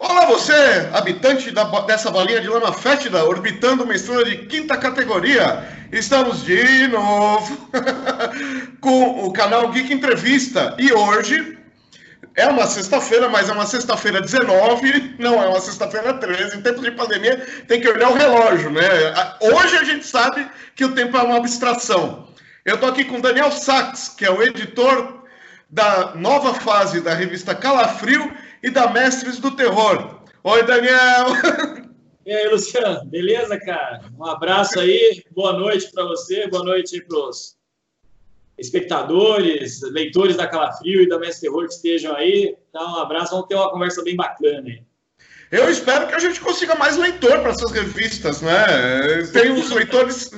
Olá você, habitante da, dessa bolinha de lama fétida, orbitando uma estrela de quinta categoria. Estamos de novo com o canal Geek Entrevista. E hoje é uma sexta-feira, mas é uma sexta-feira 19, não é uma sexta-feira 13. Em tempo de pandemia tem que olhar o relógio, né? Hoje a gente sabe que o tempo é uma abstração. Eu estou aqui com Daniel Sachs, que é o editor da nova fase da revista Calafrio e da Mestres do Terror. Oi, Daniel! E aí, Luciano, beleza, cara? Um abraço aí, boa noite para você, boa noite para os espectadores, leitores da Calafrio e da Mestre Terror que estejam aí. Então, um abraço, vamos ter uma conversa bem bacana aí. Eu espero que a gente consiga mais leitor para essas revistas, né? Tem uns leitores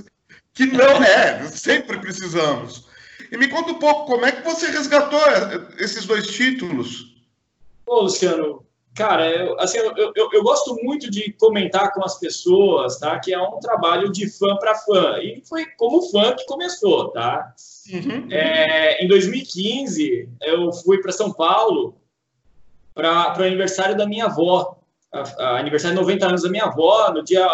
que não é, sempre precisamos. E me conta um pouco, como é que você resgatou esses dois títulos? Ô, Luciano, cara, eu, assim, eu, eu, eu, gosto muito de comentar com as pessoas, tá? Que é um trabalho de fã para fã. E foi como fã que começou, tá? Uhum. É, em 2015, eu fui para São Paulo para o aniversário da minha avó. A, a, aniversário de 90 anos da minha avó, no dia.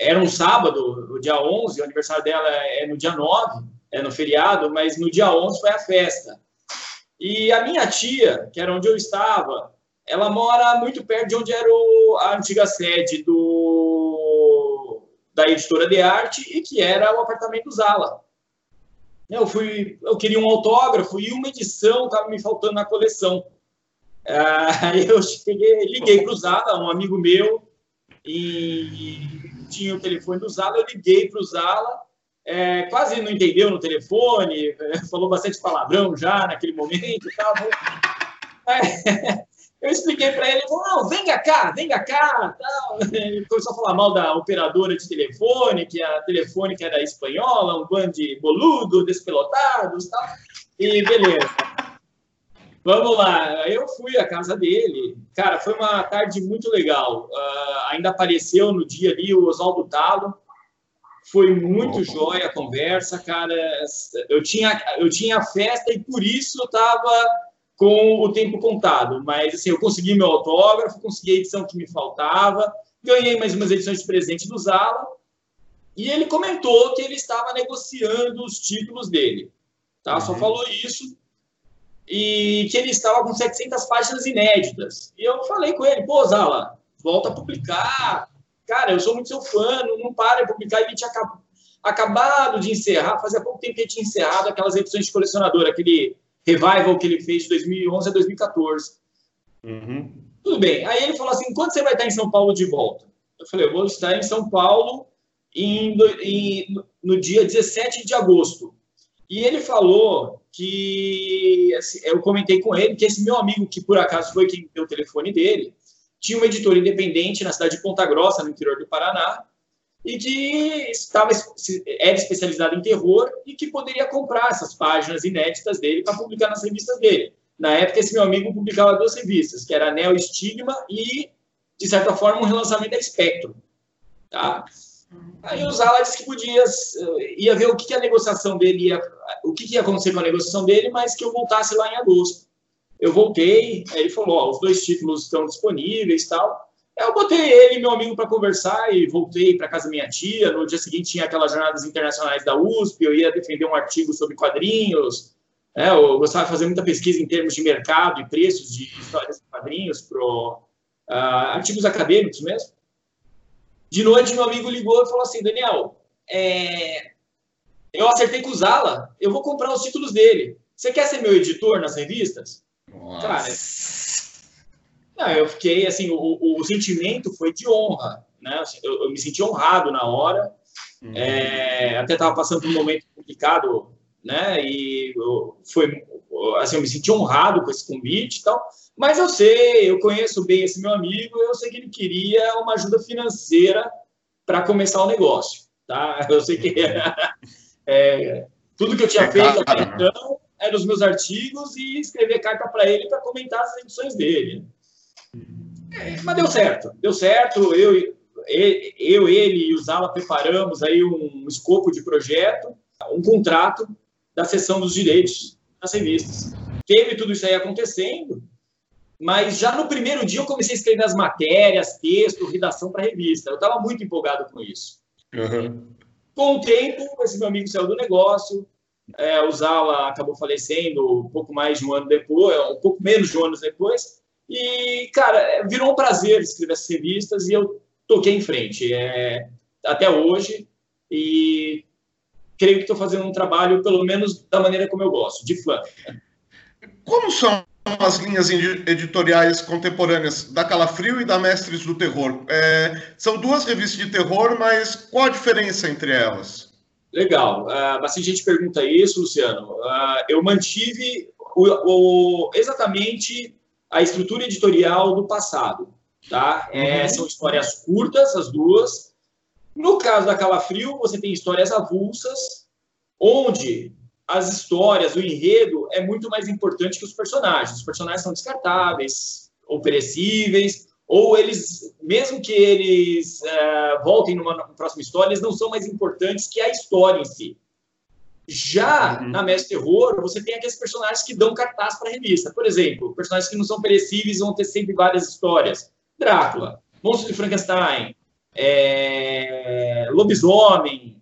Era um sábado, o dia 11, o aniversário dela é no dia 9, é no feriado, mas no dia 11 foi a festa. E a minha tia, que era onde eu estava, ela mora muito perto de onde era o, a antiga sede do, da editora de arte e que era o apartamento Zala. Eu fui, eu queria um autógrafo e uma edição estava me faltando na coleção. Aí eu cheguei, liguei para o Zala, um amigo meu, e tinha o telefone do Zala, eu liguei para o Zala é, quase não entendeu no telefone, é, falou bastante palavrão já naquele momento e tal. É, eu expliquei para ele, não, venha cá, venha cá. Tal. Ele começou a falar mal da operadora de telefone, que a telefônica era espanhola, um bando de boludo, despelotados tal. E beleza. Vamos lá, eu fui à casa dele. Cara, foi uma tarde muito legal. Uh, ainda apareceu no dia ali o Oswaldo Talo, foi muito jóia a conversa, cara. Eu tinha, eu tinha festa e por isso eu estava com o tempo contado. Mas assim, eu consegui meu autógrafo, consegui a edição que me faltava, ganhei mais umas edições de presente do Zala. E ele comentou que ele estava negociando os títulos dele. Tá? Uhum. Só falou isso. E que ele estava com 700 páginas inéditas. E eu falei com ele, pô, Zala, volta a publicar, cara, eu sou muito seu fã, não, não para de publicar. Ele tinha acabado de encerrar, fazia pouco tempo que ele tinha encerrado aquelas edições de colecionador, aquele revival que ele fez de 2011 a 2014. Uhum. Tudo bem. Aí ele falou assim: quando você vai estar em São Paulo de volta? Eu falei: eu vou estar em São Paulo em, em, no dia 17 de agosto. E ele falou que assim, eu comentei com ele que esse meu amigo, que por acaso foi quem deu o telefone dele, tinha uma editora independente na cidade de Ponta Grossa, no interior do Paraná, e que estava, era especializado em terror e que poderia comprar essas páginas inéditas dele para publicar nas revistas dele. Na época, esse meu amigo publicava duas revistas, que era Neo Estigma e, de certa forma, um relançamento da Spectrum. Tá? Aí o Zala disse que podia, ia ver o que, a negociação dele ia, o que ia acontecer com a negociação dele, mas que eu voltasse lá em agosto. Eu voltei, ele falou: ó, os dois títulos estão disponíveis tal. Eu botei ele e meu amigo para conversar e voltei para casa da minha tia. No dia seguinte tinha aquelas jornadas internacionais da USP, eu ia defender um artigo sobre quadrinhos. Né? Eu gostava de fazer muita pesquisa em termos de mercado e preços de histórias de quadrinhos para uh, artigos acadêmicos mesmo. De noite, meu amigo ligou e falou assim: Daniel, é... eu acertei com o Zala, eu vou comprar os títulos dele. Você quer ser meu editor nas revistas? Nossa. Cara, não, eu fiquei assim, o, o, sentimento foi de honra, né? Assim, eu, eu me senti honrado na hora. Uhum. É, até estava passando por um momento complicado, né? E eu, foi assim, eu me senti honrado com esse convite e tal. Mas eu sei, eu conheço bem esse meu amigo, eu sei que ele queria uma ajuda financeira para começar o negócio, tá? Eu sei que é, tudo que eu tinha é feito até né? então eram os meus artigos e escrever carta para ele para comentar as edições dele. É, mas deu certo, deu certo. Eu, eu, ele e o Zala preparamos aí um escopo de projeto, um contrato da sessão dos direitos das revistas. Teve tudo isso aí acontecendo Mas já no primeiro dia eu comecei a escrever as matérias, texto, redação para revista. Eu estava muito empolgado com isso. Uhum. Com o tempo, esse meu amigo saiu do negócio, é, o Zala acabou falecendo um pouco mais de um ano depois, um pouco menos de um ano depois. E, cara, virou um prazer escrever essas revistas e eu toquei em frente. É, até hoje. E creio que estou fazendo um trabalho, pelo menos da maneira como eu gosto, de fã. Como são as linhas editoriais contemporâneas da Calafrio e da Mestres do Terror? É, são duas revistas de terror, mas qual a diferença entre elas? Legal. Uh, bastante gente pergunta isso, Luciano. Uh, eu mantive o, o, exatamente a estrutura editorial do passado. Tá? É, uhum. São histórias curtas, as duas. No caso da Calafrio, você tem histórias avulsas, onde as histórias, o enredo é muito mais importante que os personagens. Os personagens são descartáveis, ou perecíveis, ou eles, mesmo que eles uh, voltem numa próxima história, eles não são mais importantes que a história em si. Já uhum. na Mestre Terror, você tem aqueles personagens que dão cartaz para a revista. Por exemplo, personagens que não são perecíveis vão ter sempre várias histórias. Drácula, Monstro de Frankenstein, é... Lobisomem,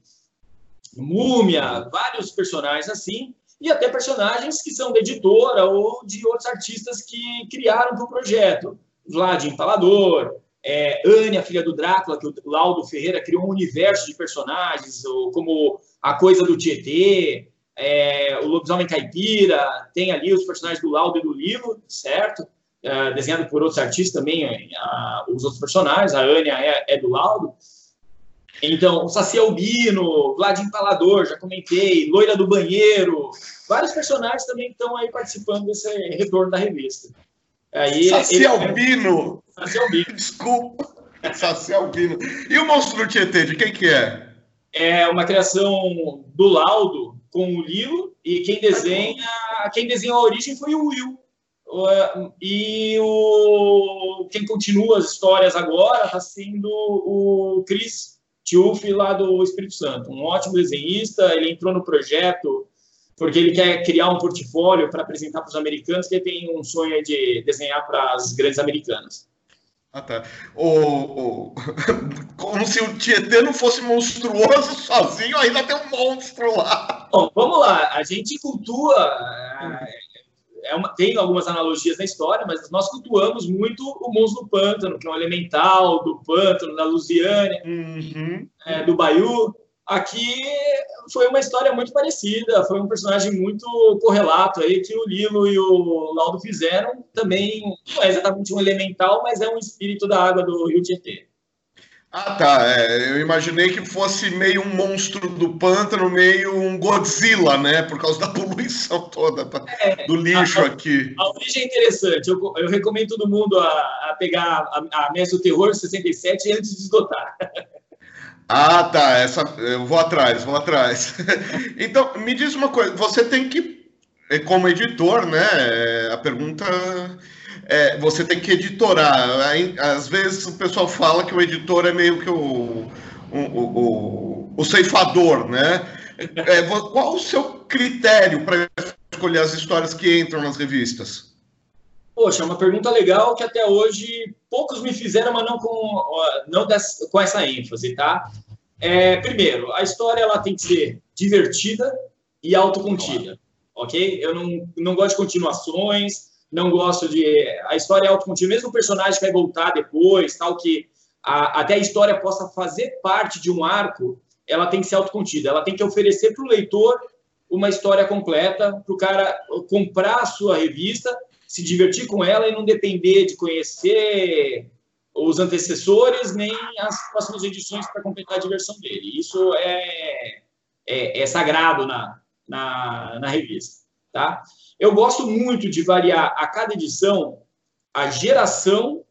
Múmia, vários personagens assim, e até personagens que são da editora ou de outros artistas que criaram para o projeto. Vlad Empalador, é, Anne, a filha do Drácula, que o Laudo Ferreira criou um universo de personagens, como a coisa do Tietê, é, o Lobisomem Caipira, tem ali os personagens do Laudo e do Lilo, certo? É, desenhado por outros artistas também, a, os outros personagens, a Ania é, é do Laudo. Então, o Saci Albino, Vlad Empalador, já comentei, Loira do Banheiro, vários personagens também estão aí participando desse retorno da revista. Aí, Saci ele... Albino. Saci Albino. Desculpa. Saci Albino. E o Monstro do Tietê, de quem que é? É uma criação do Laudo com o Lilo e quem desenha, quem desenhou a origem foi o Will. E o quem continua as histórias agora está sendo o Chris Tiuf lá do Espírito Santo, um ótimo desenhista. Ele entrou no projeto porque ele quer criar um portfólio para apresentar para os americanos, que ele tem um sonho de desenhar para as grandes americanas. Ah, tá. O, o... Como se o Tietê não fosse monstruoso sozinho, ainda tem um monstro lá. Bom, vamos lá. A gente cultua. É uma, tem algumas analogias na história, mas nós cultuamos muito o monstro do pântano, que é um elemental do pântano, da Lusiânia, uhum. é, do Baiú. Aqui foi uma história muito parecida, foi um personagem muito correlato aí que o Lilo e o Laudo fizeram. Também não é exatamente um elemental, mas é um espírito da água do Rio Tietê. Ah, tá. É, eu imaginei que fosse meio um monstro do pântano, meio um Godzilla, né? Por causa da poluição toda tá? é, do lixo a, aqui. A origem é interessante. Eu, eu recomendo todo mundo a, a pegar a, a Mesa do Terror 67 antes de esgotar. Ah, tá. Essa, eu vou atrás, vou atrás. então, me diz uma coisa. Você tem que, é, como editor, né? É, a pergunta é, você tem que editorar. Às vezes o pessoal fala que o editor é meio que o, o, o, o ceifador, né? É, qual o seu critério para escolher as histórias que entram nas revistas? Poxa, é uma pergunta legal que até hoje poucos me fizeram, mas não com, não com essa ênfase, tá? É, primeiro, a história ela tem que ser divertida e autocontida, ok? Eu não, não gosto de continuações, não gosto de... A história é autocontida, mesmo o personagem vai voltar depois, tal, que a, até a história possa fazer parte de um arco, ela tem que ser autocontida, ela tem que oferecer para o leitor uma história completa, para o cara comprar a sua revista se divertir com ela e não depender de conhecer os antecessores nem as próximas edições para completar a diversão dele. Isso é, é, é sagrado na, na, na, revista. Tá? Eu gosto muito de variar a cada edição a geração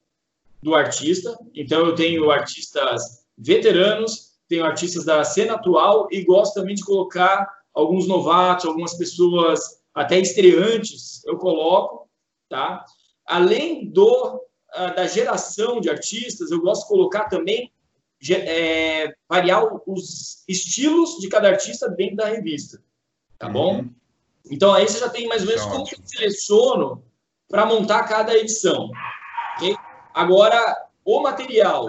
do artista. Então, eu tenho artistas veteranos, tenho artistas da cena atual e gosto também de colocar alguns novatos, algumas pessoas até estreantes, eu coloco tá? Além do ah, da geração de artistas, eu gosto de colocar também é, variar os estilos de cada artista dentro da revista, tá bom? Uhum. Então aí você já tem mais ou menos é como eu seleciono para montar cada edição. Okay? Agora, o material,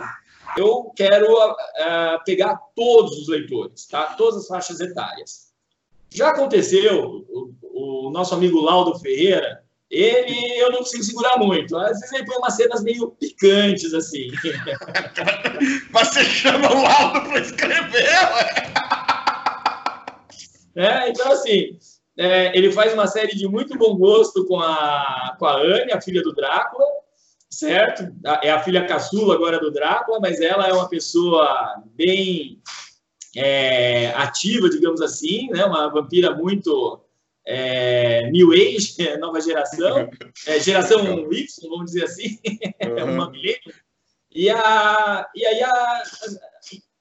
eu quero uh, pegar todos os leitores, tá? todas as faixas etárias. Já aconteceu, o, o nosso amigo Laudo Ferreira, ele eu não consigo segurar muito. Às vezes ele põe umas cenas meio picantes, assim. Você chama o Laudo para escrever, é, Então, assim, é, ele faz uma série de muito bom gosto com a, com a Anne, a filha do Drácula, certo? É a filha caçula agora do Drácula, mas ela é uma pessoa bem é, ativa, digamos assim, né? uma vampira muito é, New Age, nova geração, é, geração Y, vamos dizer assim, uhum. uma milênio. E, a, e aí, a,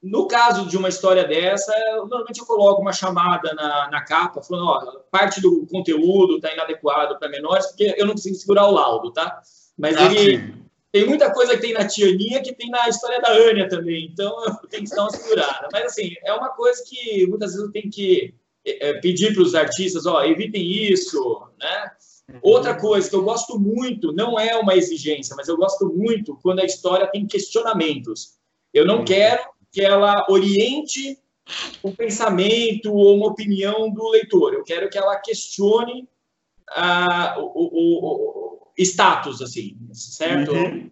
no caso de uma história dessa, normalmente eu coloco uma chamada na, na capa, falando, ó, parte do conteúdo está inadequado para menores, porque eu não consigo segurar o laudo, tá? Mas ah, ele sim. tem muita coisa que tem na Tianinha que tem na história da Ania também, então eu tenho que dar uma segurada. Mas, assim, é uma coisa que muitas vezes eu tenho que é, pedir para os artistas, ó, evitem isso, né? Uhum. Outra coisa que eu gosto muito, não é uma exigência, mas eu gosto muito quando a história tem questionamentos. Eu não uhum. quero que ela oriente o pensamento ou uma opinião do leitor. Eu quero que ela questione ah, o, o, o, status, assim, certo? Uhum.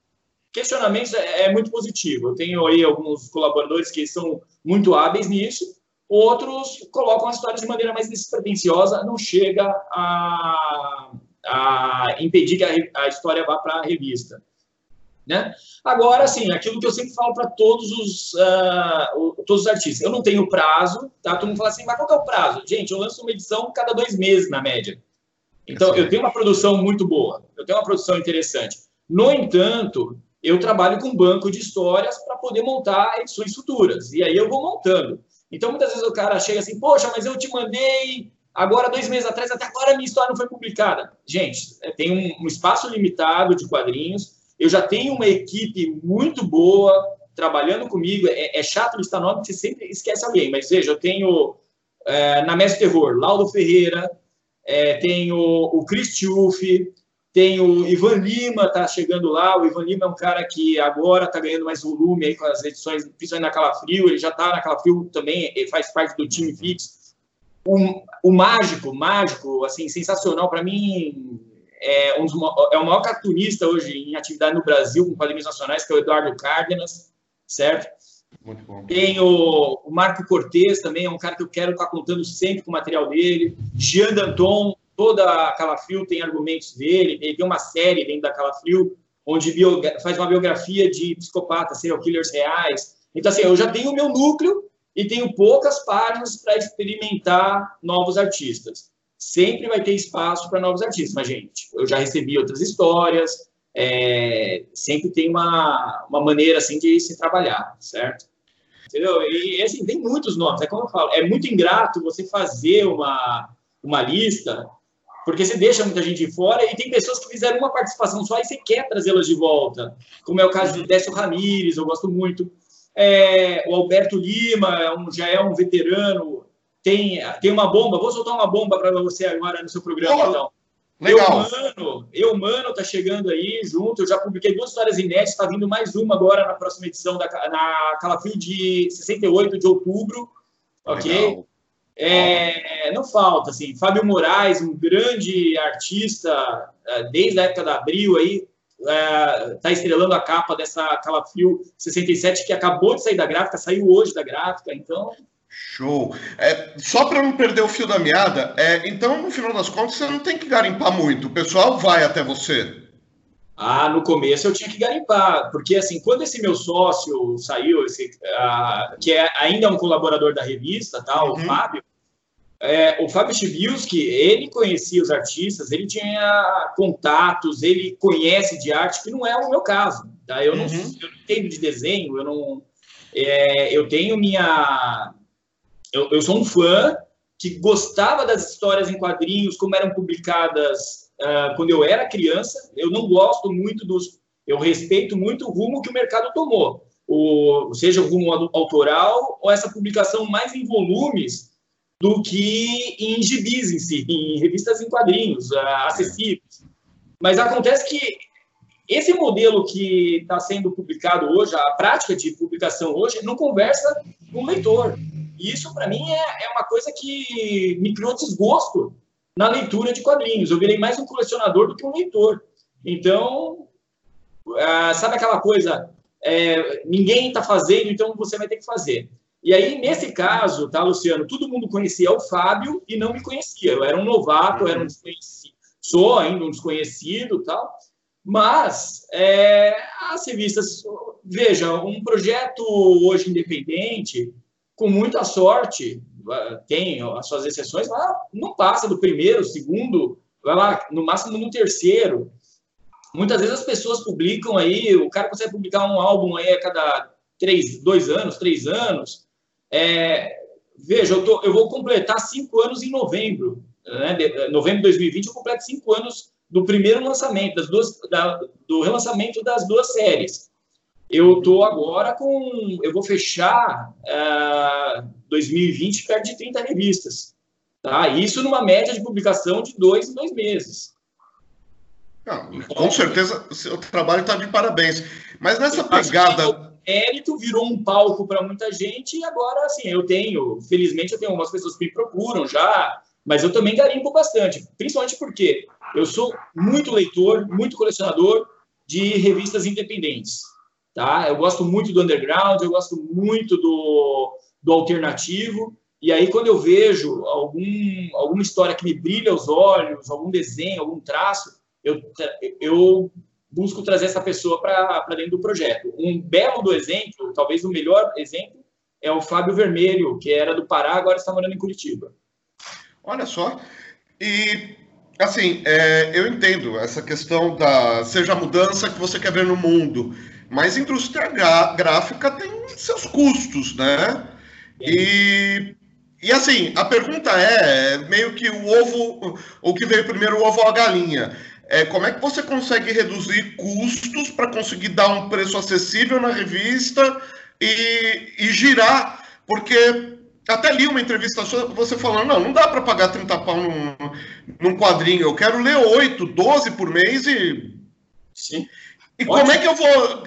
Questionamentos é, é muito positivo. Eu tenho aí alguns colaboradores que são muito hábeis nisso Outros colocam as histórias de maneira mais despretensiosa, não chega a, a impedir que a, a história vá para a revista. Né? Agora, assim, aquilo que eu sempre falo para todos os, uh, todos os artistas, eu não tenho prazo, tá? Todo mundo fala assim, mas qual é o prazo? Gente, eu lanço uma edição cada dois meses, na média. Então, eu tenho uma produção muito boa, eu tenho uma produção interessante. No entanto, eu trabalho com banco de histórias para poder montar edições futuras, e aí eu vou montando. Então, muitas vezes o cara chega assim, poxa, mas eu te mandei agora, dois meses atrás, até agora a minha história não foi publicada. Gente, é, tem um, um espaço limitado de quadrinhos, eu já tenho uma equipe muito boa trabalhando comigo. É, é chato listar nome, você sempre esquece alguém, mas veja, eu tenho é, na Mestre Terror, Laudo Ferreira, é, tenho o Chris Tiufi, tem o Ivan Lima, tá chegando lá. O Ivan Lima é um cara que agora tá ganhando mais volume aí com as edições, principalmente na Calafrio. Ele já tá na Calafrio também, ele faz parte do time fixo. O, o Mágico, Mágico, assim, sensacional. Para mim, é, um dos, é o maior cartunista hoje em atividade no Brasil, com quadrinhos nacionais, que é o Eduardo Cárdenas, certo? Muito bom. Tem o, o Marco Cortez também, é um cara que eu quero estar tá contando sempre com o material dele. Jean Danton, toda a Calafrio tem argumentos dele, ele tem uma série dentro da Calafrio, onde faz uma biografia de psicopatas, serial killers reais. Então, assim, eu já tenho o meu núcleo e tenho poucas páginas para experimentar novos artistas. Sempre vai ter espaço para novos artistas, mas, gente, eu já recebi outras histórias, é, sempre tem uma, uma maneira, assim, de se trabalhar, certo? Entendeu? E, assim, tem muitos nomes, é como eu falo, é muito ingrato você fazer uma, uma lista porque você deixa muita gente fora e tem pessoas que fizeram uma participação só e você quer trazê-las de volta, como é o caso do Décio Ramírez, eu gosto muito. É, o Alberto Lima é um, já é um veterano, tem, tem uma bomba, vou soltar uma bomba para você agora no seu programa, oh, então. Legal. Eu, mano, eu, mano, tá chegando aí junto. Eu já publiquei duas histórias inéditas, tá vindo mais uma agora na próxima edição da na Calafrio de 68 de outubro. Ok? É, não falta, assim, Fábio Moraes, um grande artista, é, desde a época da Abril aí, está é, estrelando a capa dessa Calafrio 67, que acabou de sair da gráfica, saiu hoje da gráfica, então... Show! É, só para não perder o fio da meada, é, então, no final das contas, você não tem que garimpar muito, o pessoal vai até você. Ah, no começo eu tinha que garimpar, porque assim, quando esse meu sócio saiu, esse, uh, que é ainda um colaborador da revista, tá, uhum. o Fábio, é, o Fábio Chibiuski, ele conhecia os artistas, ele tinha contatos, ele conhece de arte, que não é o meu caso, tá? Eu, não, uhum. eu não entendo de desenho, eu não... É, eu tenho minha... Eu, eu sou um fã que gostava das histórias em quadrinhos, como eram publicadas uh, quando eu era criança. Eu não gosto muito dos. Eu respeito muito o rumo que o mercado tomou, o, seja o rumo autoral ou essa publicação mais em volumes do que em gibis em si, em revistas em quadrinhos uh, acessíveis. Mas acontece que esse modelo que está sendo publicado hoje, a prática de publicação hoje, não conversa com o leitor. E isso, para mim, é, é uma coisa que me criou desgosto na leitura de quadrinhos. Eu virei mais um colecionador do que um leitor. Então, ah, sabe aquela coisa? É, ninguém está fazendo, então você vai ter que fazer. E aí, nesse caso, tá, Luciano, todo mundo conhecia o Fábio e não me conhecia. Eu era um novato, eu era um desconhecido, sou ainda um desconhecido tal. Mas é, as revistas, veja, um projeto hoje independente, com muita sorte, tem as suas exceções, lá não passa do primeiro, segundo, vai lá no máximo no terceiro. Muitas vezes as pessoas publicam aí, o cara consegue publicar um álbum aí a cada três, dois anos, três anos. É, veja, eu, tô, eu vou completar cinco anos em novembro, né? De, novembro de 2020 eu completo cinco anos do primeiro lançamento, das duas, da, do relançamento das duas séries. Eu estou agora com. Eu vou fechar uh, é, 2020 perto de 30 revistas. Tá? Isso numa média de publicação de dois em dois meses. Não, com certeza, o seu trabalho está de parabéns. Mas nessa pegada. O mérito virou um palco para muita gente e agora, assim, eu tenho, felizmente, eu tenho algumas pessoas que me procuram já, mas eu também garimpo bastante, principalmente porque eu sou muito leitor, muito colecionador de revistas independentes. Tá? Eu gosto muito do underground, eu gosto muito do, do alternativo. E aí, quando eu vejo algum, alguma história que me brilha os olhos, algum desenho, algum traço, eu, eu busco trazer essa pessoa para dentro do projeto. Um belo do exemplo, talvez o melhor exemplo, é o Fábio Vermelho, que era do Pará, agora está morando em Curitiba. Olha só. E, assim, é, eu entendo essa questão da. seja a mudança que você quer ver no mundo, mas indústria gráfica tem seus custos, né? E. E assim, a pergunta é, meio que o ovo, o que veio primeiro, o ovo ou a galinha? É, como é que você consegue reduzir custos para conseguir dar um preço acessível na revista e, e girar? Porque até li uma entrevista sua, você falando, não, não dá para pagar 30 pau num, num quadrinho, eu quero ler 8, 12 por mês e. Sim. E como é que eu vou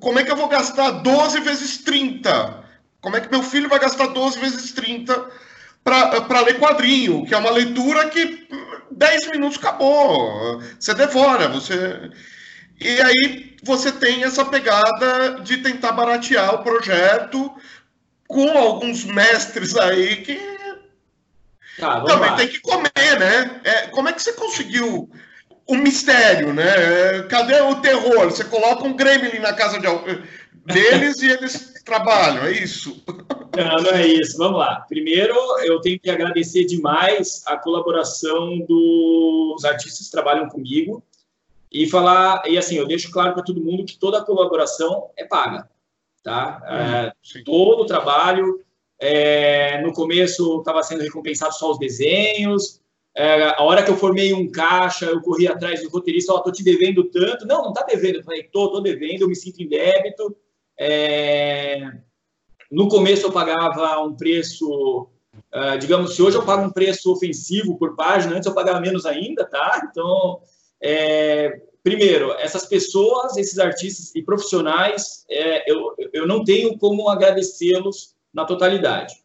como é que eu vou gastar 12 vezes 30? Como é que meu filho vai gastar 12 vezes 30 para ler quadrinho, que é uma leitura que 10 minutos acabou. Você devora, você. E aí você tem essa pegada de tentar baratear o projeto com alguns mestres aí que tá, também lá. tem que comer, né? É, como é que você conseguiu o mistério, né? Cadê o terror? Você coloca um gremlin na casa de, deles e eles trabalham, é isso? Não, não é isso. Vamos lá. Primeiro, eu tenho que agradecer demais a colaboração dos artistas que trabalham comigo e falar, e assim, eu deixo claro para todo mundo que toda a colaboração é paga tá? Uhum, é, todo o trabalho. É, no começo estava sendo recompensado só os desenhos. É, a hora que eu formei um caixa, eu corri atrás do roteirista, ó, tô te devendo tanto. Não, não tá devendo. Eu falei, tô, tô devendo, eu me sinto em débito. É, no começo eu pagava um preço, uh, digamos, se hoje eu pago um preço ofensivo por página, antes eu pagava menos ainda, tá? Então, é, primeiro, essas pessoas, esses artistas e profissionais, é, eu, eu não tenho como agradecê-los na totalidade.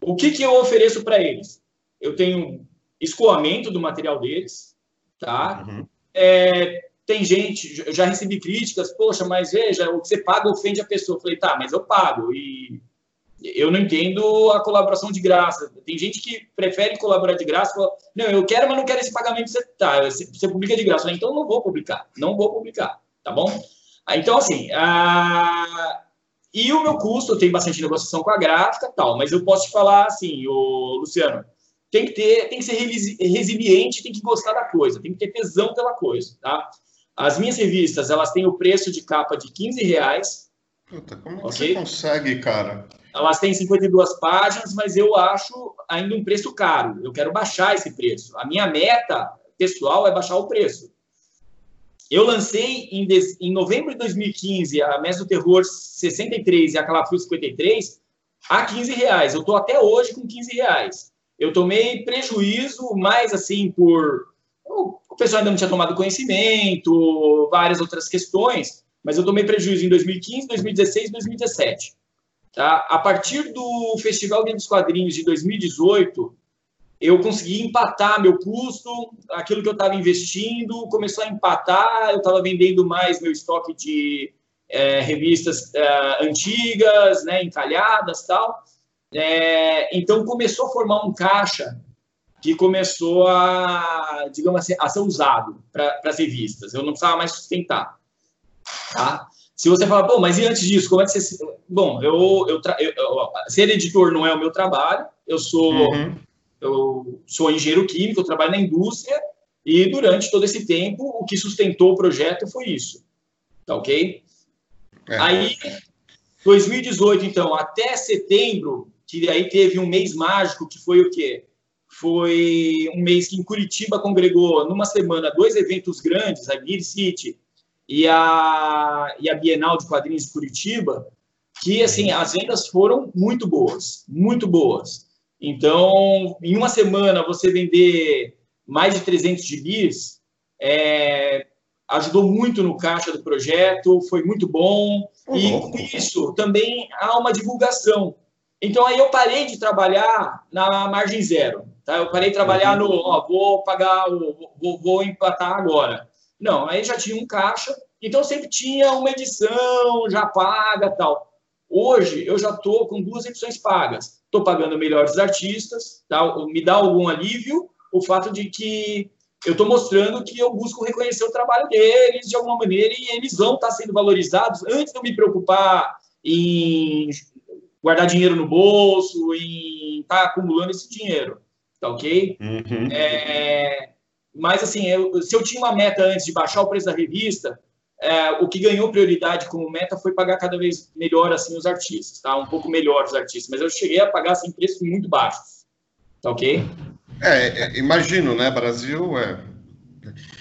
O que, que eu ofereço para eles? Eu tenho escoamento do material deles, tá? Uhum. É, tem gente, eu já recebi críticas, poxa, mas veja, o que você paga ofende a pessoa. Eu falei, tá, mas eu pago. E eu não entendo a colaboração de graça. Tem gente que prefere colaborar de graça. Fala, não, eu quero, mas não quero esse pagamento. Você, tá, você publica de graça. Então, não vou publicar. Não vou publicar. Tá bom? Então, assim, a... e o meu custo, eu tenho bastante negociação com a gráfica tal, mas eu posso te falar assim, o Luciano, tem que ter, tem que ser resiliente, tem que gostar da coisa, tem que ter tesão pela coisa, tá? As minhas revistas, elas têm o preço de capa de 15 reais. Puta, como okay? você consegue, cara? Elas têm 52 páginas, mas eu acho ainda um preço caro. Eu quero baixar esse preço. A minha meta pessoal é baixar o preço. Eu lancei em, em novembro de 2015 a Mesa do Terror 63 e a Calafrio 53 a 15 reais. Eu estou até hoje com 15 reais. Eu tomei prejuízo mais assim por pessoal ainda não tinha tomado conhecimento, várias outras questões, mas eu tomei prejuízo em 2015, 2016 2017. Tá? A partir do Festival dos Quadrinhos de 2018, eu consegui empatar meu custo, aquilo que eu estava investindo começou a empatar, eu estava vendendo mais meu estoque de é, revistas é, antigas, né, encalhadas tal. É, então começou a formar um caixa que começou a, digamos assim, a ser usado para as revistas. Eu não precisava mais sustentar. Tá? Se você fala, bom, mas e antes disso, como é que você. Bom, eu, eu, eu, eu ser editor não é o meu trabalho, eu sou, uhum. eu sou engenheiro químico, eu trabalho na indústria, e durante todo esse tempo, o que sustentou o projeto foi isso. Tá ok? É. Aí, 2018, então, até setembro, que aí teve um mês mágico, que foi o quê? Foi um mês que em Curitiba congregou, numa semana, dois eventos grandes, a Gear City e a, e a Bienal de Quadrinhos de Curitiba, que, assim, as vendas foram muito boas, muito boas. Então, em uma semana, você vender mais de 300 gibis, é, ajudou muito no caixa do projeto, foi muito bom. E com isso também há uma divulgação. Então aí eu parei de trabalhar na margem zero. Tá? Eu parei de trabalhar no, ó, vou pagar, vou, vou empatar agora. Não, aí já tinha um caixa, então sempre tinha uma edição já paga tal. Hoje eu já estou com duas edições pagas. Estou pagando melhores artistas, tá? me dá algum alívio o fato de que eu estou mostrando que eu busco reconhecer o trabalho deles de alguma maneira e eles vão estar tá sendo valorizados antes de eu me preocupar em guardar dinheiro no bolso, em estar tá acumulando esse dinheiro, tá ok? Uhum. É, mas assim, eu, se eu tinha uma meta antes de baixar o preço da revista, é, o que ganhou prioridade como meta foi pagar cada vez melhor assim os artistas, tá? Um pouco melhor os artistas, mas eu cheguei a pagar assim preços muito baixos, tá ok? É, é, imagino, né? Brasil é.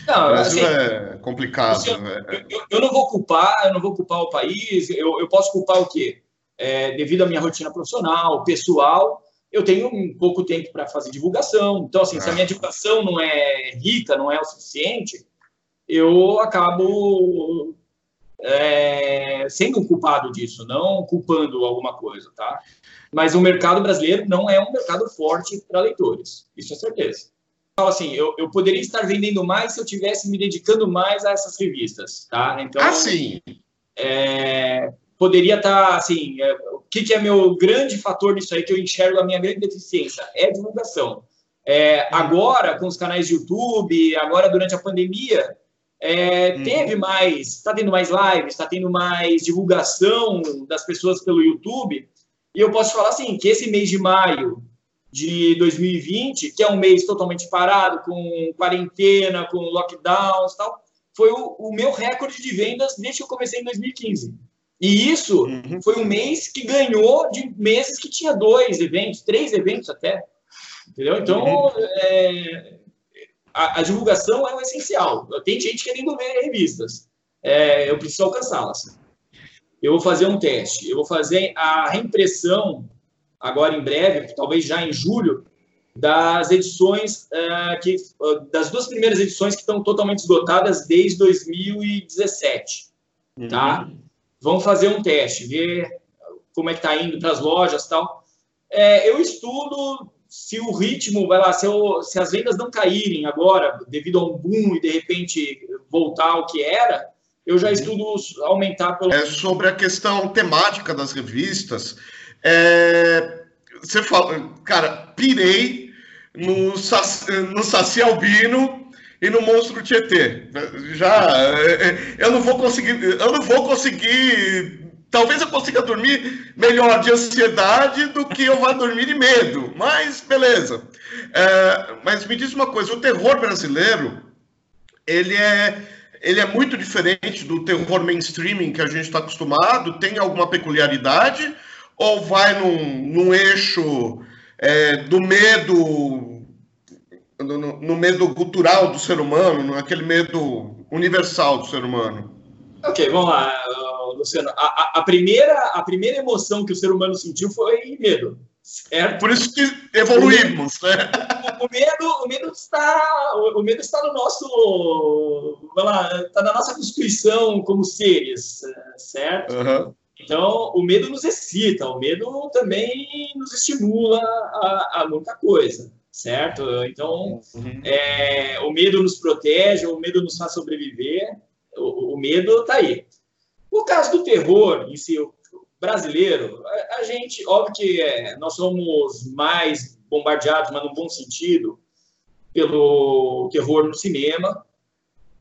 Não, Brasil assim, é complicado. Assim, né? eu, eu, eu, não vou culpar, eu não vou culpar o país. Eu, eu posso culpar o quê? É, devido à minha rotina profissional, pessoal, eu tenho um pouco tempo para fazer divulgação. Então, assim, ah. se a minha ah. divulgação não é rica, não é o suficiente, eu acabo é, sendo culpado disso, não culpando alguma coisa, tá? Mas o mercado brasileiro não é um mercado forte para leitores, isso é certeza. Então, assim, eu, eu poderia estar vendendo mais se eu tivesse me dedicando mais a essas revistas, tá? Então, ah, sim. É, poderia estar, assim, é, o que, que, é meu grande fator nisso aí que eu enxergo a minha grande deficiência? É divulgação. É, agora, com os canais de YouTube, agora durante a pandemia, é, uhum. Teve mais, está tendo mais lives, está tendo mais divulgação das pessoas pelo YouTube. E eu posso falar assim, que esse mês de maio de 2020, que é um mês totalmente parado, com quarentena, com lockdowns e tal, foi o, o, meu recorde de vendas desde que eu comecei em 2015. E isso uhum. foi um mês que ganhou de meses que tinha dois eventos, três eventos até. Entendeu? Então, uhum. é, a, a, divulgação é o essencial. Tem gente querendo ver revistas. É, eu preciso alcançá-las. Eu vou fazer um teste. Eu vou fazer a reimpressão agora em breve, talvez já em julho, das edições uh, que uh, das duas primeiras edições que estão totalmente esgotadas desde 2017, uhum. tá? Vamos fazer um teste, ver como é que está indo para as lojas, tal. É, eu estudo se o ritmo, vai lá, se, eu, se as vendas não caírem agora, devido a um boom e de repente voltar ao que era, eu já uhum. estudo aumentar pelo. É sobre a questão temática das revistas. É, você fala, cara, pirei no, no Saci Albino e no Monstro Tietê. Já, é, eu não vou conseguir, eu não vou conseguir Talvez eu consiga dormir melhor de ansiedade do que eu vá dormir de medo, mas beleza. É, mas me diz uma coisa: o terror brasileiro ele é, ele é muito diferente do terror mainstream que a gente está acostumado? Tem alguma peculiaridade? Ou vai num, num eixo é, do medo, no, no medo cultural do ser humano, naquele medo universal do ser humano? Ok, vamos lá, Luciano. A, a, a, primeira, a primeira emoção que o ser humano sentiu foi medo. Certo? Por isso que evoluímos, né? O medo, o medo está, o medo está no nosso, lá, está na nossa constituição como seres, certo? Uhum. Então, o medo nos excita, o medo também nos estimula a, a muita coisa, certo? Então, uhum. é, o medo nos protege, o medo nos faz sobreviver, o, o medo está aí. O caso do terror em si, brasileiro, a, a gente, óbvio que é, nós somos mais bombardeados, mas no bom sentido, pelo terror no cinema,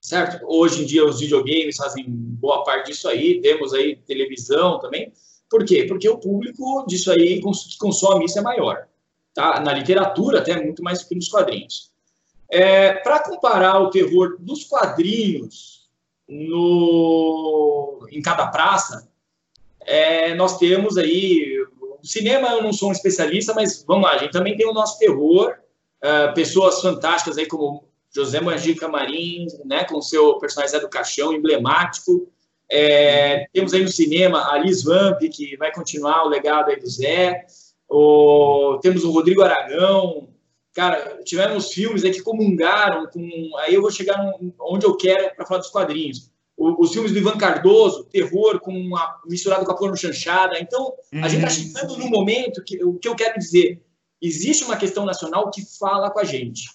certo? Hoje em dia os videogames fazem boa parte disso aí, temos aí televisão também. Por quê? Porque o público disso aí que consome isso é maior. Tá? Na literatura até muito mais do que nos quadrinhos. É, Para comparar o terror dos quadrinhos no, em cada praça, é, nós temos aí. O cinema eu não sou um especialista, mas vamos lá, a gente também tem o nosso terror, uh, pessoas fantásticas aí como José Mangica Marins, né, com seu personagem Zé do Caixão, emblemático. É, temos aí no cinema a Liz Vamp, que vai continuar o legado aí do Zé. O, temos o Rodrigo Aragão. Cara, tivemos filmes aí que comungaram com. Aí eu vou chegar onde eu quero para falar dos quadrinhos os filmes do Ivan Cardoso, terror com uma, misturado com a porno chanchada. Então, uhum. a gente está uhum. chegando no momento que o que eu quero dizer, existe uma questão nacional que fala com a gente.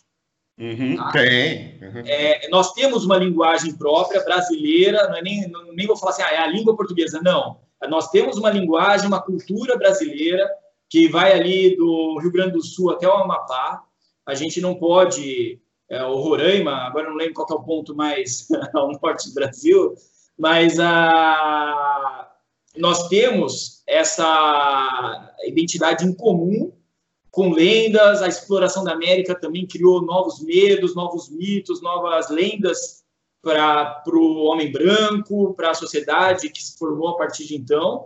Uhum, tá? Tem. Uhum. É, nós temos uma linguagem própria brasileira, não é nem, não, nem vou falar assim, ah, é a língua portuguesa, não. Nós temos uma linguagem, uma cultura brasileira que vai ali do Rio Grande do Sul até o Amapá. A gente não pode é, o Roraima, agora não lembro qual é o ponto mais ao norte do Brasil, mas a, nós temos essa identidade em comum com lendas, a exploração da América também criou novos medos, novos mitos, novas lendas para o homem branco, para a sociedade que se formou a partir de então.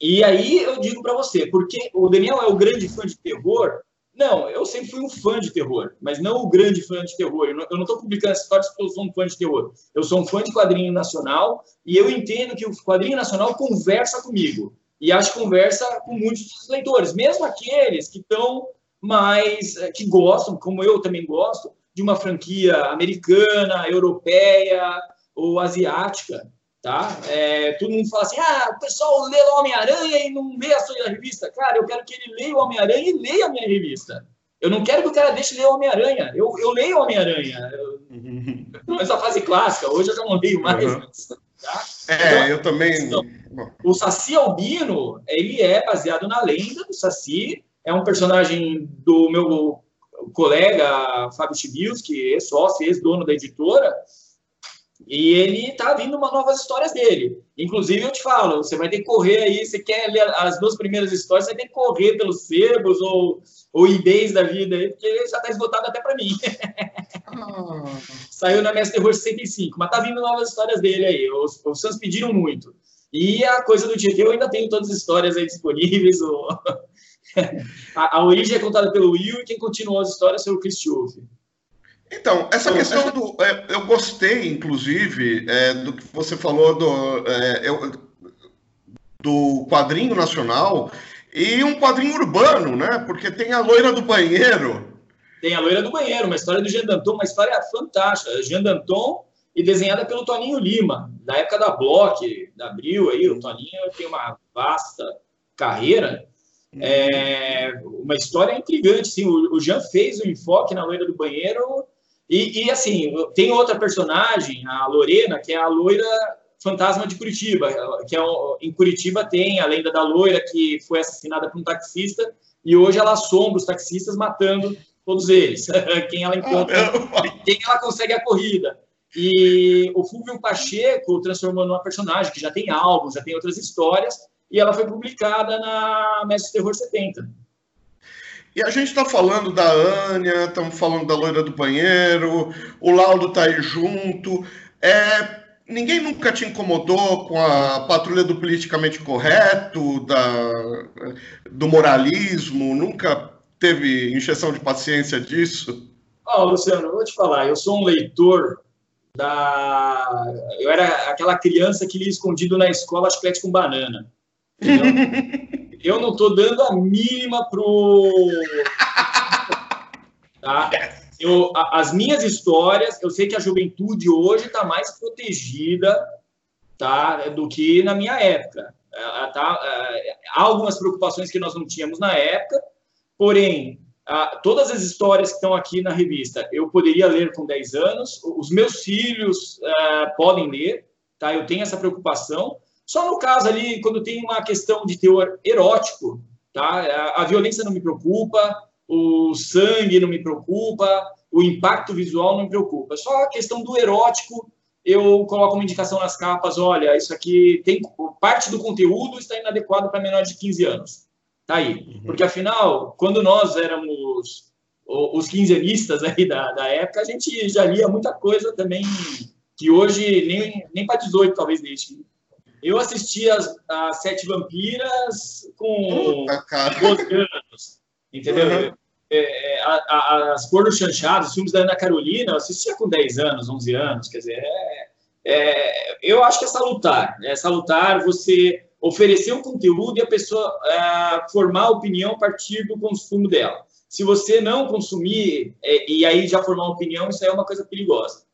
E aí eu digo para você, porque o Daniel é o grande fã de terror, não, eu sempre fui um fã de terror, mas não o grande fã de terror. Eu não estou publicando essas histórias porque eu sou um fã de terror. Eu sou um fã de quadrinho nacional e eu entendo que o quadrinho nacional conversa comigo. E acho que conversa com muitos dos leitores, mesmo aqueles que estão mais. Eh, que gostam, como eu também gosto, de uma franquia americana, europeia ou asiática. Tá? É, todo mundo fala assim: ah, o pessoal lê o Homem-Aranha e não lê a sua revista. Cara, eu quero que ele leia o Homem-Aranha e leia a minha revista. Eu não quero que o cara deixe ler o Homem-Aranha. Eu, eu leio o Homem-Aranha. Essa fase clássica, hoje eu já não leio mais. Uhum. Tá? É, então, eu também. Então, o Saci Albino, ele é baseado na lenda do Saci. É um personagem do meu colega Fábio Chibius, que é sócio, ex-dono da editora. E ele tá vindo uma novas histórias dele. Inclusive, eu te falo, você vai ter que correr aí, você quer ler as duas primeiras histórias, você vai ter que correr pelos sebos ou, ou eBays da vida aí, porque já tá esgotado até para mim. oh. Saiu na Mestre Terror 65, mas tá vindo novas histórias dele aí. Os, os fãs pediram muito. E a coisa do Tietê, eu ainda tenho todas as histórias aí disponíveis. a, a, origem é contada pelo Will e quem continuou as histórias foi o Chris Schuff. Então, essa questão do. É, eu gostei, inclusive, é, do que você falou do, é, eu, do quadrinho nacional e um quadrinho urbano, né? Porque tem a loira do banheiro. Tem a loira do banheiro, uma história do Jean Danton, uma história fantástica. Jean Danton e desenhada pelo Toninho Lima, da época da Block, da Abril aí. O Toninho tem uma vasta carreira. É uma história intrigante, sim. O, o Jean fez o enfoque na loira do banheiro e, e, assim, tem outra personagem, a Lorena, que é a loira fantasma de Curitiba, que é em Curitiba tem a lenda da loira que foi assassinada por um taxista e hoje ela assombra os taxistas matando todos eles, quem ela encontra, quem ela consegue a corrida. E o Fulvio Pacheco transformou numa personagem que já tem álbuns, já tem outras histórias, e ela foi publicada na Mestre Terror 70. E a gente está falando da Ania, estamos falando da loira do banheiro, o Laudo está aí junto. É, ninguém nunca te incomodou com a patrulha do politicamente correto, da, do moralismo? Nunca teve encheção de paciência disso? Ó, oh, Luciano, eu vou te falar, eu sou um leitor da. Eu era aquela criança que lia escondido na escola chiclete com banana. Entendeu? eu não estou dando a mínima pro. tá? Eu, as minhas histórias, eu sei que a juventude hoje está mais protegida tá, do que na minha época. É, tá, é, há algumas preocupações que nós não tínhamos na época, porém, todas as histórias que estão aqui na revista eu poderia ler com 10 anos, os meus filhos uh, podem ler, tá? eu tenho essa preocupação. Só no caso ali, quando tem uma questão de teor erótico, tá? a, violência não me preocupa, o sangue não me preocupa, o impacto visual não me preocupa. Só a questão do erótico, eu coloco uma indicação nas capas, olha, isso aqui tem parte do conteúdo está inadequado para menores de 15 anos. Tá aí. Uhum. Porque afinal, quando nós éramos os quinzenistas aí da, da época, a gente já lia muita coisa também que hoje nem, nem para 18 talvez deixe. Eu assisti as, as Sete Vampiras com Puta, 12 anos, entendeu? Uhum. É, é, a, a, as Cor do Chanchado, os filmes da Ana Carolina, eu assistia com 10 anos, 11 anos, quer dizer, é, é, eu acho que é salutar, é salutar você oferecer um conteúdo e a pessoa é, formar opinião a partir do consumo dela. Se você não consumir e aí já formar opinião, isso aí é uma coisa perigosa.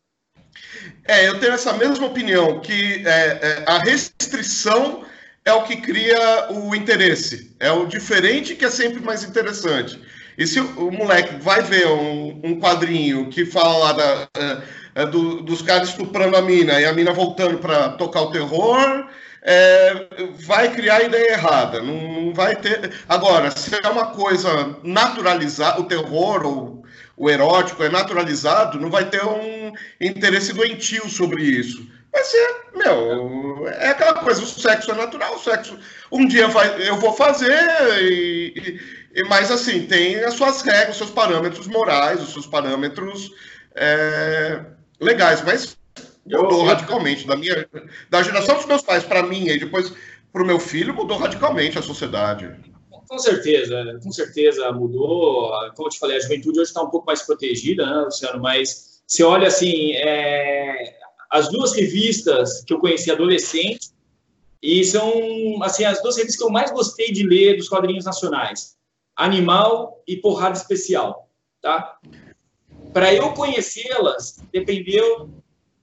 É, eu tenho essa mesma opinião, que é, a restrição é o que cria o interesse, é o diferente que é sempre mais interessante. E se o, moleque vai ver um, um, quadrinho que fala lá da, é, é, do, dos caras estuprando a mina e a mina voltando para tocar o terror, é, vai criar a ideia errada. Não, não, vai ter. Agora, se é uma coisa naturalizada, o terror ou o erótico é naturalizado, não vai ter um interesse doentio sobre isso. Vai ser, meu, é aquela coisa, o sexo é natural, o sexo um dia vai, eu vou fazer e, e, mas assim, tem as suas regras, os seus parâmetros morais, os seus parâmetros é, legais, mas mudou eu, radicalmente da minha da geração dos meus pais para mim e depois para o meu filho mudou radicalmente a sociedade. Com certeza, com certeza mudou. Como eu te falei, a juventude hoje está um pouco mais protegida, né, Luciano? Mas você olha assim, é, as duas revistas que eu conheci adolescente e são assim as duas revistas que eu mais gostei de ler dos quadrinhos nacionais, Animal e Porrada Especial, tá? Para eu conhecê-las, dependeu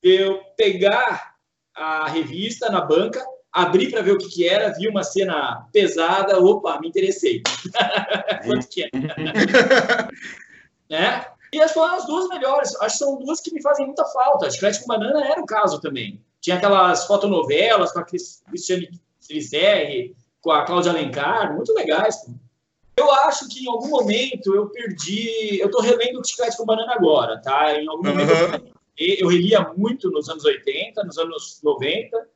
de eu pegar a revista na banca, abrir para ver o que, que era, vi uma cena pesada, opa, me interessei. Quanto que é? né? E as foram as duas melhores. Acho que são duas que me fazem muita falta. Chiclete com Banana era o caso também. Tinha aquelas fotonovelas com a Cristiane Tricerre, com a Cláudia Alencar, muito legais. Eu acho que em algum momento eu perdi. Eu estou relendo o Chiclete com Banana agora, tá? Em algum momento uhum. eu, eu relia muito nos anos 80, nos anos 90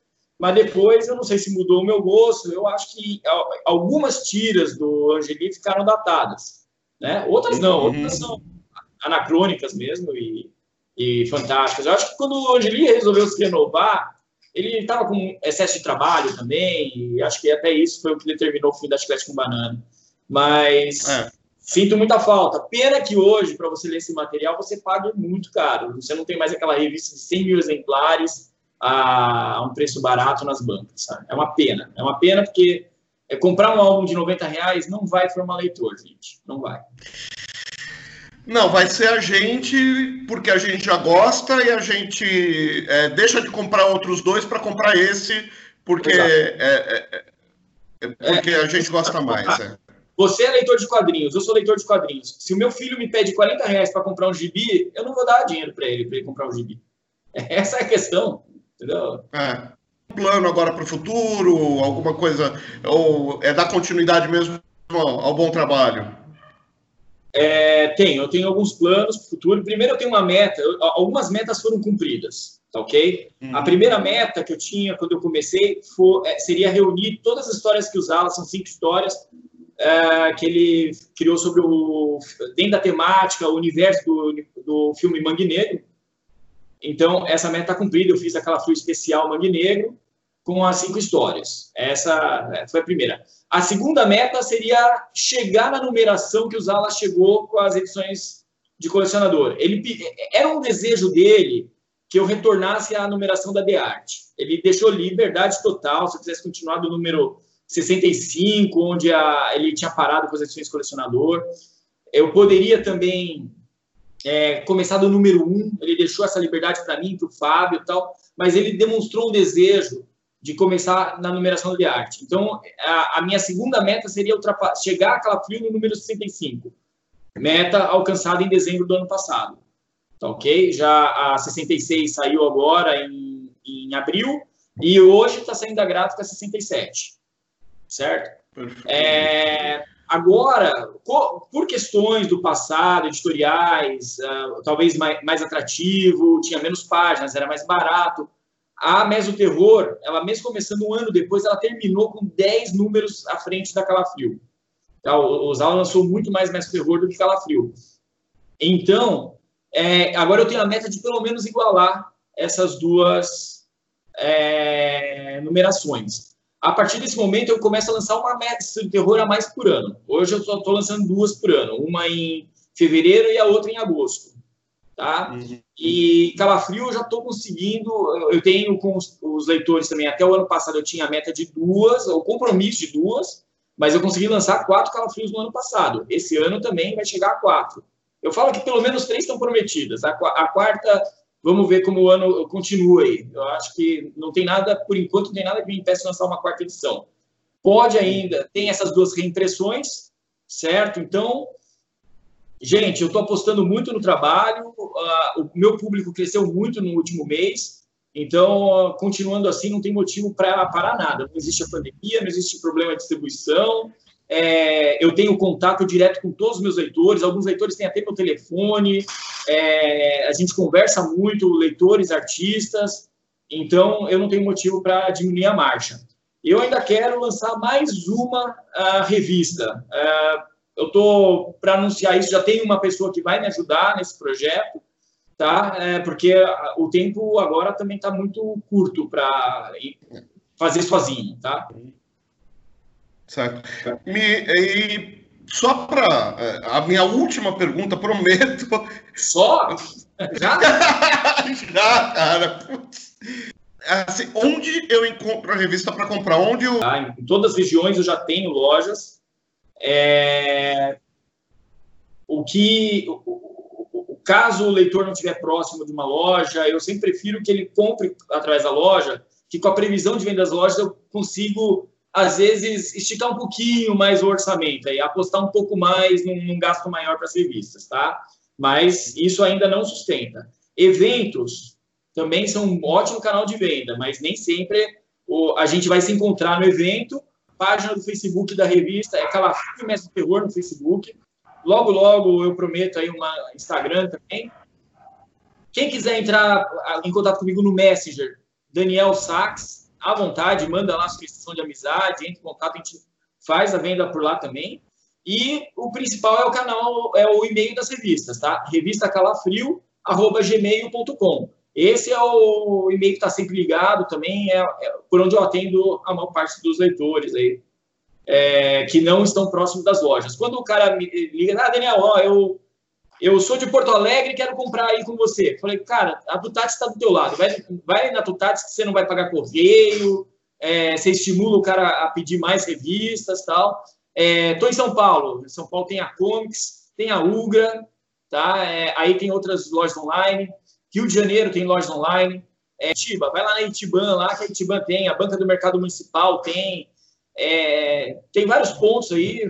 mas depois eu não sei se mudou o meu gosto. Eu acho que algumas tiras do Angeli ficaram datadas, né? Outras não, outras são anacrônicas mesmo e, e fantásticas. Eu acho que quando o Angeli resolveu se renovar, ele estava com excesso de trabalho também, e acho que até isso foi o que determinou o fim da Chiclete com Banana. Mas é. sinto muita falta. Pena que hoje, para você ler esse material, você paga muito caro. Você não tem mais aquela revista de 100 mil exemplares a, um preço barato nas bancas. Sabe? É uma pena. É uma pena porque é, comprar um álbum de 90 reais não vai formar leitor, gente. Não vai. Não, vai ser a gente, porque a gente já gosta e a gente é, deixa de comprar outros dois para comprar esse, porque, é, é, é, porque a gente gosta mais. É. Você é leitor de quadrinhos, eu sou leitor de quadrinhos. Se o meu filho me pede 40 reais para comprar um gibi, eu não vou dar dinheiro para ele, para ele comprar um gibi. Essa é a questão, entendeu? É. Plano agora para o futuro, alguma coisa, ou é dar continuidade mesmo ao, ao bom trabalho? É, tenho, eu tenho alguns planos para o futuro. Primeiro, eu tenho uma meta, eu, algumas metas foram cumpridas, tá ok? Uhum. A primeira meta que eu tinha quando eu comecei for, é, seria reunir todas as histórias que usava, são cinco histórias, é, que ele criou sobre o. dentro da temática, o universo do, do filme Mangue Negro. Então, essa meta está cumprida, eu fiz aquela flu especial Mangue Negro com as cinco histórias. Essa é, foi a primeira. A segunda meta seria chegar na numeração que o Zala chegou com as edições de colecionador. Ele era um desejo dele que eu retornasse à numeração da The Art. Ele deixou liberdade total, se eu quisesse continuar do número 65, onde a, ele tinha parado com as edições colecionador. Eu poderia também é, começar do número um, ele deixou essa liberdade para mim, para o Fábio e tal, mas ele demonstrou um desejo de começar na numeração de arte. Então, a, a minha segunda meta seria chegar a Calafrio no número 65, meta alcançada em dezembro do ano passado. Tá ok? Já a 66 saiu agora em, em abril, e hoje está saindo a gráfica 67, certo? É, Agora, por questões do passado, editoriais, uh, talvez mais, mais, atrativo, tinha menos páginas, era mais barato. A Mesoterror, ela mesmo começando um ano depois, ela terminou com 10 números à frente da Calafrio. Tá? O Zal lançou muito mais Mesoterror do que Calafrio. Então, é, agora eu tenho a meta de pelo menos igualar essas duas é, numerações. A partir desse momento, eu começo a lançar uma meta de terror a mais por ano. Hoje eu só estou lançando duas por ano, uma em fevereiro e a outra em agosto. Tá? Uhum. E Calafrio eu já estou conseguindo, eu tenho com os, os, leitores também, até o ano passado eu tinha a meta de duas, o compromisso de duas, mas eu consegui lançar quatro Calafrios no ano passado. Esse ano também vai chegar a quatro. Eu falo que pelo menos três estão prometidas. A, a quarta Vamos ver como o ano continua aí. Eu acho que não tem nada, por enquanto, não tem nada que me impeça de lançar uma quarta edição. Pode ainda, tem essas duas reimpressões, certo? Então, gente, eu estou apostando muito no trabalho, uh, o meu público cresceu muito no último mês, então, uh, continuando assim, não tem motivo para parar nada. Não existe a pandemia, não existe problema de distribuição, é, eu tenho contato direto com todos os meus leitores, alguns leitores têm até meu telefone, é, a gente conversa muito, leitores, artistas, então eu não tenho motivo para diminuir a marcha. Eu ainda quero lançar mais uma uh, revista. Uh, eu estou para anunciar isso, já tem uma pessoa que vai me ajudar nesse projeto, tá? É, porque o tempo agora também está muito curto para fazer sozinho, tá? Certo. Me, e só para é, a minha última pergunta, prometo. Só? Já? Já, cara. Assim, onde eu encontro a revista para comprar? Onde eu... Ah, em todas as regiões eu já tenho lojas. É... O que, caso o leitor não estiver próximo de uma loja, eu sempre prefiro que ele compre através da loja, que com a previsão de venda das lojas eu consigo às vezes, esticar um pouquinho mais o orçamento, aí, apostar um pouco mais num, num gasto maior para as revistas, tá? Mas isso ainda não sustenta. Eventos também são um ótimo canal de venda, mas nem sempre o, a gente vai se encontrar no evento. Página do Facebook da revista é Calafrio Mestre Terror no Facebook. Logo, logo eu prometo aí uma Instagram também. Quem quiser entrar em contato comigo no Messenger, Daniel Sachs, à vontade, manda lá solicitação de amizade, entre em contato, a gente faz a venda por lá também. E o principal é o canal, é o e-mail das revistas, tá? Revista gmail.com. Esse é o e-mail que está sempre ligado também, é, é, por onde eu atendo a maior parte dos leitores aí, é, que não estão próximos das lojas. Quando o cara me liga, ah, Daniel, ó, eu eu sou de Porto Alegre e quero comprar aí com você. Falei, cara, a Tutatis está do teu lado. Vai, vai na Tutatis que você não vai pagar correio, é, você estimula o cara a pedir mais revistas tal. Estou é, em São Paulo. Em São Paulo tem a Comics, tem a Ugra, tá? É, aí tem outras lojas online. Rio de Janeiro tem lojas online. É, Itiba, vai lá na Itiban, lá que a Itiban tem, a Banca do Mercado Municipal tem. É, tem vários pontos aí,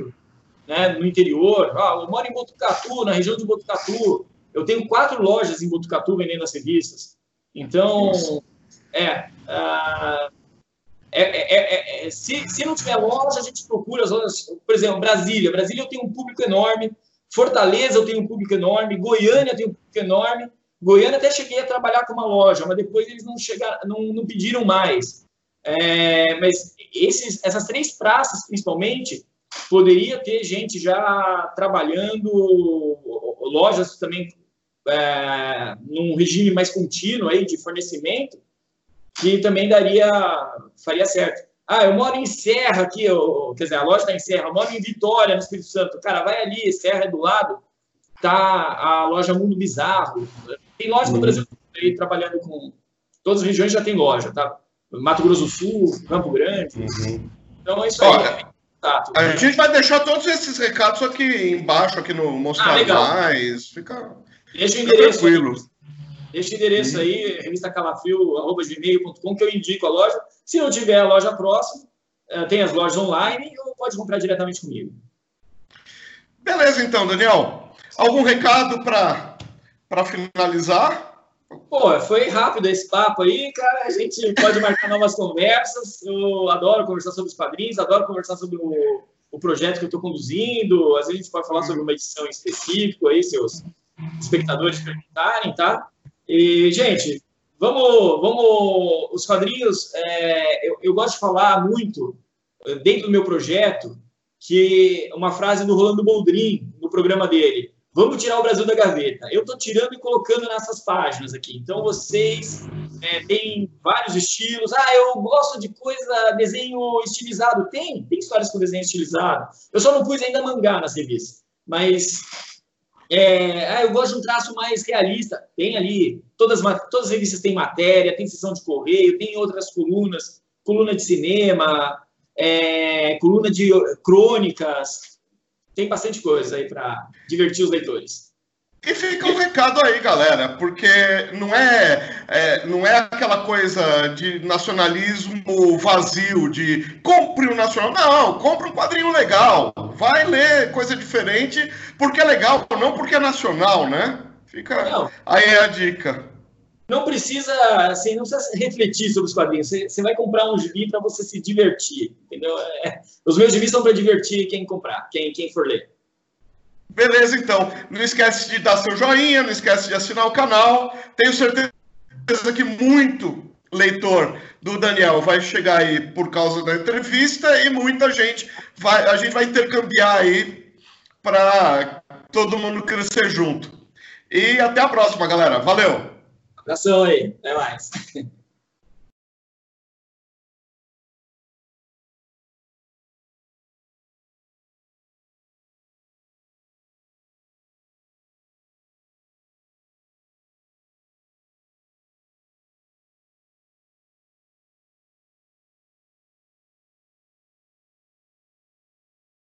né, no interior. Ah, eu moro em Botucatu, na região de Botucatu. Eu tenho quatro lojas em Botucatu vendendo as revistas. Então, é, uh, é, é, é, se, se não tiver loja, a gente procura as lojas. Por exemplo, Brasília. Brasília eu tenho um público enorme. Fortaleza eu tenho um público enorme. Goiânia eu tenho um público enorme. Goiânia até cheguei a trabalhar com uma loja, mas depois eles não chegaram, não, não pediram mais. É, mas esses, essas três praças, principalmente, poderia ter gente já trabalhando, lojas também é, num regime mais contínuo aí de fornecimento, que também daria, faria certo. Ah, eu moro em Serra aqui, eu, quer dizer, a loja está em Serra, eu moro em Vitória, no Espírito Santo. Cara, vai ali, Serra é do lado, tá a loja Mundo Bizarro. Tem loja no uhum. Brasil aí trabalhando com. Todas as regiões já tem loja, tá? Mato Grosso do Sul, Campo Grande. Uhum. Então é isso aí. Tá, a gente vai deixar todos esses recados aqui embaixo, aqui no Mostrar ah, Mais. Fica, Deixa o endereço tranquilo. Aí. Deixa o endereço aí, revistacalafrio.gmail.com, que eu indico a loja. Se não tiver a loja próxima, eh, tem as lojas online ou pode comprar diretamente comigo. Beleza, então, Daniel. Algum recado para finalizar? Pô, foi rápido esse papo aí, cara. A gente pode marcar novas conversas. Eu adoro conversar sobre os quadrinhos, adoro conversar sobre o, o projeto que eu estou conduzindo. Às vezes a gente pode falar sobre uma edição específica aí, seus espectadores perguntarem, tá? E, gente, vamos, vamos. Os quadrinhos, é, eu, eu gosto de falar muito dentro do meu projeto que uma frase do Rolando Boldrin no programa dele. Vamos tirar o Brasil da gaveta. Eu estou tirando e colocando nessas páginas aqui. Então, vocês é, têm vários estilos. Ah, eu gosto de coisa, desenho estilizado. Tem, tem histórias com desenho estilizado. Eu só não pus ainda mangá nas revistas. Mas é, ah, eu gosto de um traço mais realista. Tem ali, todas, todas as revistas têm matéria, tem sessão de correio, tem outras colunas, coluna de cinema, é, coluna de crônicas. Tem bastante coisa aí para divertir os leitores. E fica um recado aí, galera, porque não é, é, não é aquela coisa de nacionalismo vazio, de compre o um nacional. Não, compre um quadrinho legal. Vai ler coisa diferente porque é legal, não porque é nacional, né? Fica não. aí a dica. Não precisa, assim, não precisa refletir sobre os quadrinhos. Você, você vai comprar um gibi para você se divertir, entendeu? É, os meus gibis são para divertir quem comprar, quem, quem for ler. Beleza, então. Não esquece de dar seu joinha, não esquece de assinar o canal. Tenho certeza que muito leitor do Daniel vai chegar aí por causa da entrevista e muita gente vai, a gente vai intercambiar aí para todo mundo crescer junto. E até a próxima, galera. Valeu. Abração aí. Até mais.